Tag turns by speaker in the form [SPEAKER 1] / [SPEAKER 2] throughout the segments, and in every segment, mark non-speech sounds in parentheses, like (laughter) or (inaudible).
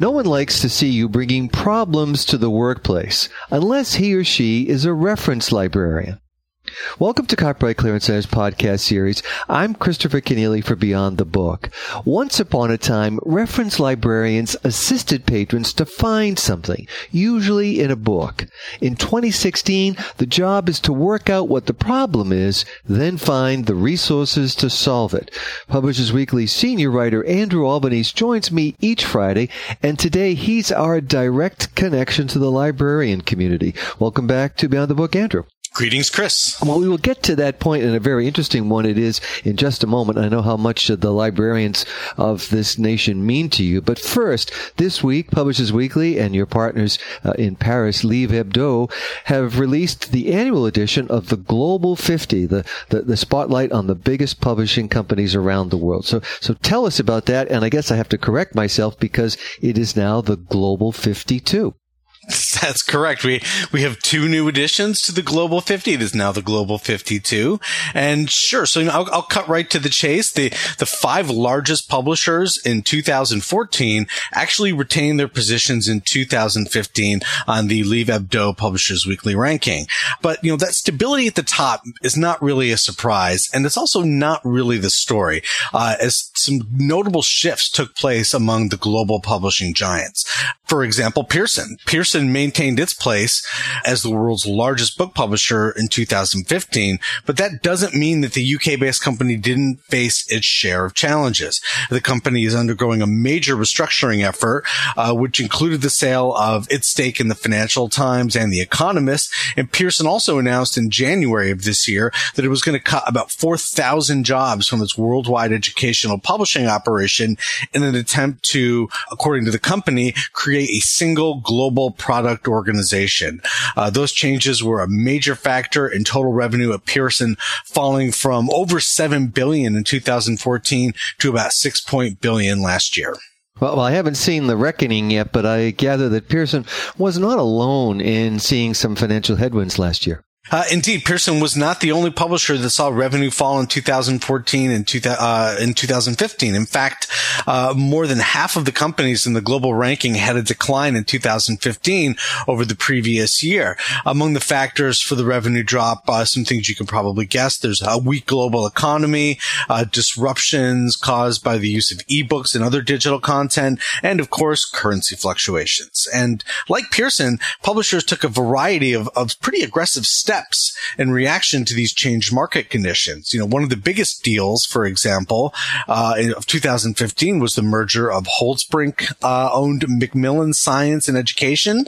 [SPEAKER 1] No one likes to see you bringing problems to the workplace unless he or she is a reference librarian. Welcome to Copyright Clearance Center's podcast series. I'm Christopher Kenneally for Beyond the Book. Once upon a time, reference librarians assisted patrons to find something, usually in a book. In 2016, the job is to work out what the problem is, then find the resources to solve it. Publishers Weekly senior writer Andrew Albanese joins me each Friday, and today he's our direct connection to the librarian community. Welcome back to Beyond the Book, Andrew.
[SPEAKER 2] Greetings, Chris.
[SPEAKER 1] Well, we will get to that point in a very interesting one it is in just a moment. I know how much the librarians of this nation mean to you. But first, this week, Publishers Weekly and your partners uh, in Paris, Livre Hebdo, have released the annual edition of the Global 50, the, the, the spotlight on the biggest publishing companies around the world. So, so tell us about that. And I guess I have to correct myself because it is now the Global 52. (laughs)
[SPEAKER 2] That's correct. We we have two new additions to the Global 50. It is now the Global 52. And sure, so I'll, I'll cut right to the chase. The the five largest publishers in 2014 actually retained their positions in 2015 on the Livre Hebdo Publishers Weekly ranking. But you know that stability at the top is not really a surprise, and it's also not really the story, uh, as some notable shifts took place among the global publishing giants. For example, Pearson. Pearson Pearson maintained its place as the world's largest book publisher in 2015, but that doesn't mean that the UK based company didn't face its share of challenges. The company is undergoing a major restructuring effort, uh, which included the sale of its stake in the Financial Times and The Economist. And Pearson also announced in January of this year that it was going to cut about 4,000 jobs from its worldwide educational publishing operation in an attempt to, according to the company, create a single global product organization. Uh, those changes were a major factor in total revenue at Pearson, falling from over seven billion in 2014 to about six point billion last year.
[SPEAKER 1] Well, I haven't seen the reckoning yet, but I gather that Pearson was not alone in seeing some financial headwinds last year.
[SPEAKER 2] Uh, indeed, Pearson was not the only publisher that saw revenue fall in 2014 and two, uh, in 2015. In fact, uh, more than half of the companies in the global ranking had a decline in 2015 over the previous year. Among the factors for the revenue drop, uh, some things you can probably guess. There's a weak global economy, uh, disruptions caused by the use of ebooks and other digital content, and of course, currency fluctuations. And like Pearson, publishers took a variety of, of pretty aggressive steps steps in reaction to these changed market conditions. You know, one of the biggest deals, for example, uh, of 2015 was the merger of Holtzbrinck uh, owned Macmillan Science and Education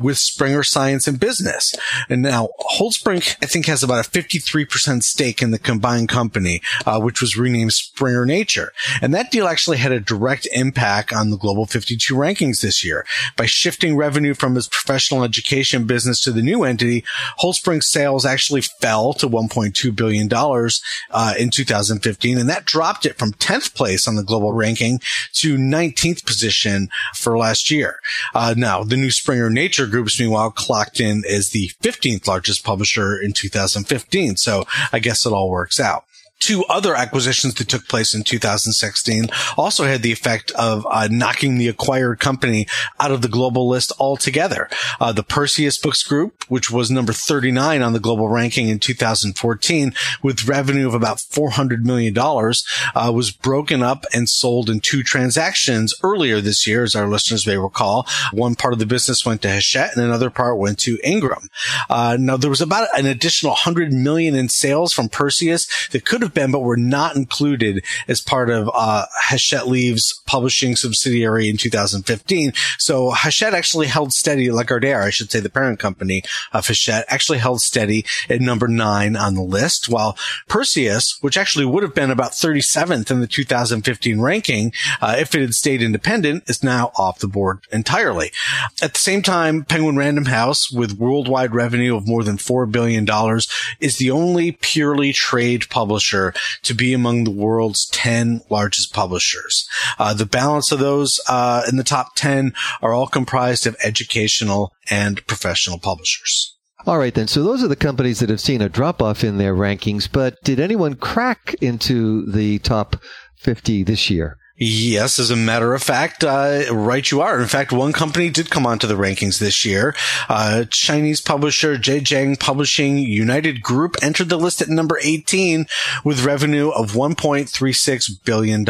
[SPEAKER 2] with Springer Science and Business. And now Holtzbrinck, I think, has about a 53% stake in the combined company, uh, which was renamed Springer Nature. And that deal actually had a direct impact on the Global 52 rankings this year. By shifting revenue from its professional education business to the new entity, Holtzbrinck sales actually fell to $1.2 billion uh, in 2015, and that dropped it from 10th place on the global ranking to 19th position for last year. Uh, now, the new Springer Nature Groups, meanwhile, clocked in as the 15th largest publisher in 2015. So I guess it all works out two other acquisitions that took place in 2016 also had the effect of uh, knocking the acquired company out of the global list altogether. Uh, the Perseus Books Group, which was number 39 on the global ranking in 2014 with revenue of about $400 million, uh, was broken up and sold in two transactions earlier this year, as our listeners may recall. One part of the business went to Hachette and another part went to Ingram. Uh, now there was about an additional 100 million in sales from Perseus that could have have been, but were not included as part of uh, Hachette Livre's publishing subsidiary in 2015. So Hachette actually held steady, Lagardère, I should say, the parent company of Hachette, actually held steady at number nine on the list, while Perseus, which actually would have been about 37th in the 2015 ranking, uh, if it had stayed independent, is now off the board entirely. At the same time, Penguin Random House, with worldwide revenue of more than $4 billion, is the only purely trade publisher publisher to be among the world's 10 largest publishers. Uh, the balance of those uh, in the top 10 are all comprised of educational and professional publishers.
[SPEAKER 1] All right, then. So those are the companies that have seen a drop off in their rankings. But did anyone crack into the top 50 this year?
[SPEAKER 2] Yes, as a matter of fact, uh, right you are. In fact, one company did come onto the rankings this year. Uh, Chinese publisher Zhejiang Publishing United Group entered the list at number 18 with revenue of $1.36 billion.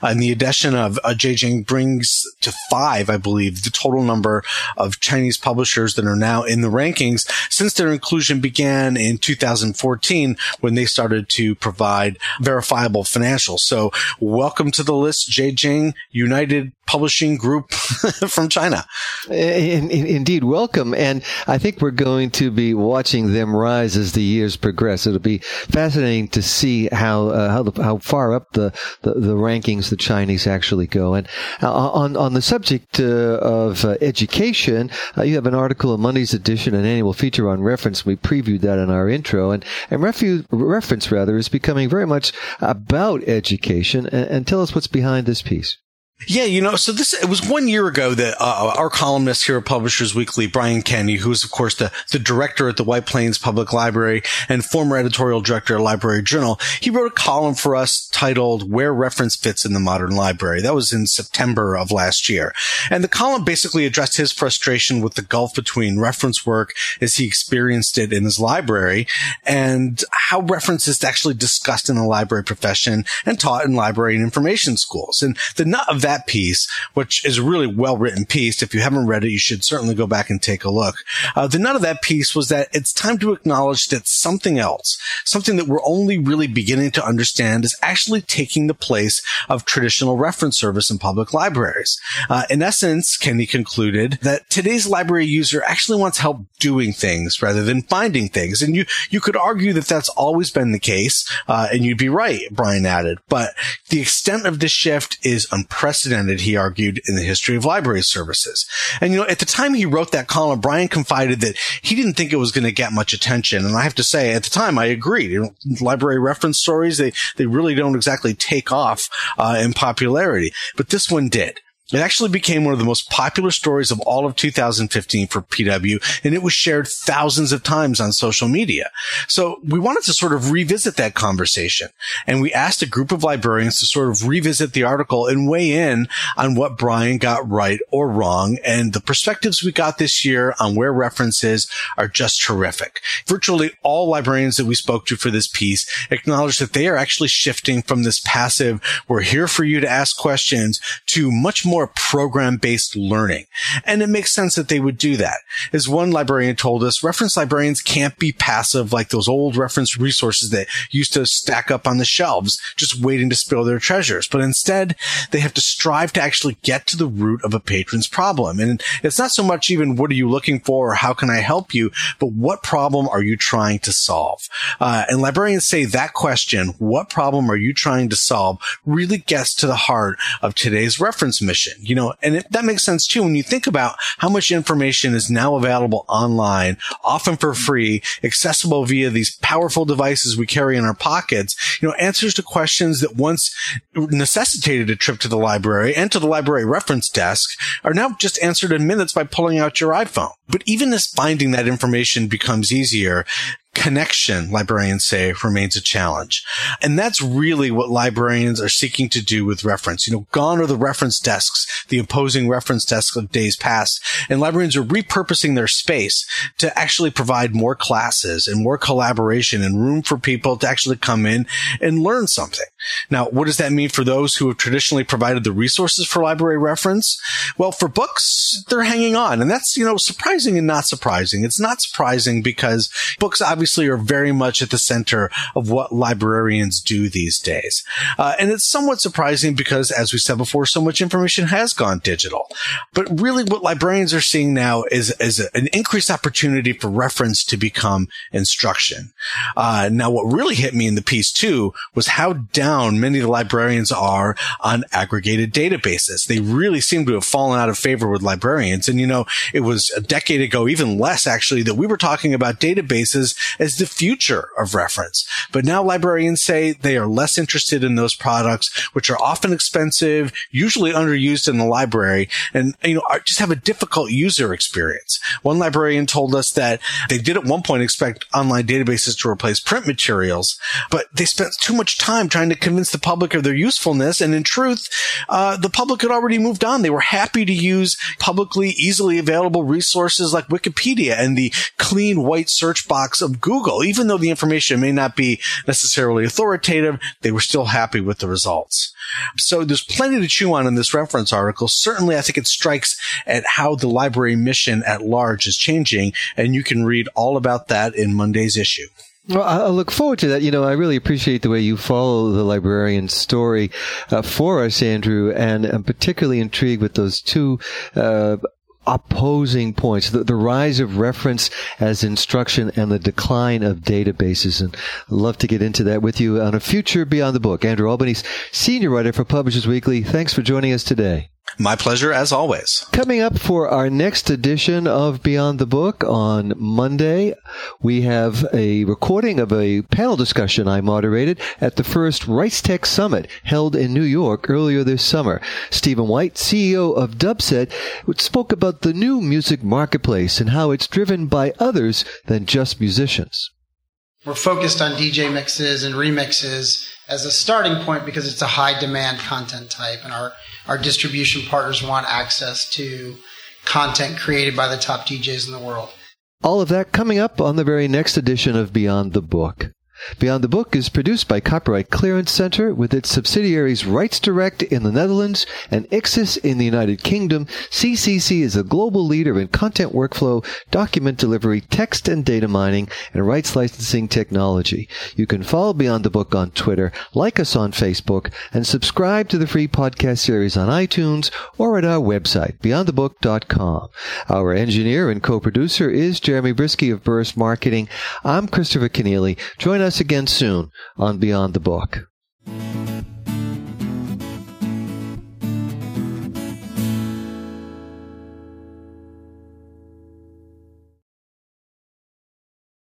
[SPEAKER 2] And the addition of uh, Zhejiang brings to five, I believe, the total number of Chinese publishers that are now in the rankings since their inclusion began in 2014 when they started to provide verifiable financials. So welcome to the list Zhejiang United Publishing Group (laughs) from China.
[SPEAKER 1] In, in, indeed, welcome. And I think we're going to be watching them rise as the years progress. It'll be fascinating to see how uh, how, the, how far up the, the, the, rankings the Chinese actually go. And uh, on on the subject uh, of uh, education, uh, you have an article in Monday's edition, an annual feature on reference. We previewed that in our intro, and and refu- reference rather is becoming very much about education. And, and tell us what's behind this piece.
[SPEAKER 2] Yeah, you know, so this, it was one year ago that uh, our columnist here at Publishers Weekly, Brian Kenney, who is of course the, the director at the White Plains Public Library and former editorial director at Library Journal, he wrote a column for us titled Where Reference Fits in the Modern Library. That was in September of last year. And the column basically addressed his frustration with the gulf between reference work as he experienced it in his library and how reference is actually discussed in the library profession and taught in library and information schools. And the nut of that that piece, which is a really well written piece. If you haven't read it, you should certainly go back and take a look. Uh, the nut of that piece was that it's time to acknowledge that something else, something that we're only really beginning to understand is actually taking the place of traditional reference service in public libraries. Uh, in essence, Kenney concluded that today's library user actually wants help doing things rather than finding things. And you, you could argue that that's always been the case. Uh, and you'd be right, Brian added, but the extent of this shift is unprecedented unprecedented, he argued, in the history of library services. And, you know, at the time he wrote that column, Brian confided that he didn't think it was going to get much attention. And I have to say, at the time, I agreed. You know, library reference stories, they, they really don't exactly take off, uh, in popularity. But this one did. It actually became one of the most popular stories of all of 2015 for PW, and it was shared thousands of times on social media. So we wanted to sort of revisit that conversation, and we asked a group of librarians to sort of revisit the article and weigh in on what Brian got right or wrong. And the perspectives we got this year on where references are just terrific. Virtually all librarians that we spoke to for this piece acknowledged that they are actually shifting from this passive, we're here for you to ask questions to much more more program based learning. And it makes sense that they would do that. As one librarian told us, reference librarians can't be passive like those old reference resources that used to stack up on the shelves, just waiting to spill their treasures. But instead, they have to strive to actually get to the root of a patron's problem. And it's not so much even what are you looking for or how can I help you, but what problem are you trying to solve? Uh, and librarians say that question, what problem are you trying to solve, really gets to the heart of today's reference mission information, you know, and it, that makes sense too when you think about how much information is now available online, often for free, accessible via these powerful devices we carry in our pockets, you know, answers to questions that once necessitated a trip to the library and to the library reference desk are now just answered in minutes by pulling out your iPhone. But even as finding that information becomes easier, connection, librarians say, remains a challenge. And that's really what librarians are seeking to do with reference. You know, gone are the reference desks, the imposing reference desks of days past, and librarians are repurposing their space to actually provide more classes and more collaboration and room for people to actually come in and learn something. Now, what does that mean for those who have traditionally provided the resources for library reference? Well, for books, they're hanging on. And that's, you know, surprising and not surprising. It's not surprising because books obviously are very much at the center of what librarians do these days. Uh, and it's somewhat surprising because, as we said before, so much information has gone digital. But really what librarians are seeing now is, is an increased opportunity for reference to become instruction. Uh, now, what really hit me in the piece too was how down down many of the librarians are on aggregated databases. They really seem to have fallen out of favor with librarians. And, you know, it was a decade ago, even less actually, that we were talking about databases as the future of reference. But now librarians say they are less interested in those products, which are often expensive, usually underused in the library, and, you know, just have a difficult user experience. One librarian told us that they did at one point expect online databases to replace print materials, but they spent too much time trying to convince the public of their usefulness. And in truth, uh, the public had already moved on. They were happy to use publicly easily available resources like Wikipedia and the clean white search box of Google. Even though the information may not be necessarily authoritative, they were still happy with the results. So there's plenty to chew on in this reference article. Certainly, I think it strikes at how the library mission at large is changing, and you can read all about that in Monday's issue.
[SPEAKER 1] Well, I look forward to that. You know, I really appreciate the way you follow the librarian's story uh, for us, Andrew, and I'm particularly intrigued with those two uh, opposing points the, the, rise of reference as instruction and the decline of databases and I'd love to get into that with you on a future beyond the book andrew albanese senior writer for publishers weekly thanks for joining us today
[SPEAKER 2] my pleasure, as always.
[SPEAKER 1] Coming up for our next edition of Beyond the Book on Monday, we have a recording of a panel discussion I moderated at the first RightsTech Summit held in New York earlier this summer. Stephen White, CEO of Dubset, spoke about the new music marketplace and how it's driven by others than just musicians.
[SPEAKER 3] We're focused on DJ mixes and remixes as a starting point because it's a high demand content type and our our distribution partners want access to content created by the top DJs in the world.
[SPEAKER 1] All of that coming up on the very next edition of Beyond the Book. Beyond the Book is produced by Copyright Clearance Center with its subsidiaries RightsDirect in the Netherlands and Ixxus in the United Kingdom. CCC is a global leader in content workflow, document delivery, text and data mining, and rights licensing technology. You can follow Beyond the Book on Twitter, like us on Facebook, and subscribe to the free podcast series on iTunes or at our website, beyondthebook.com. Our engineer and co-producer is Jeremy Brieske of Burst Marketing. I'm Christopher Kenneally. Join us us again soon on Beyond the Book.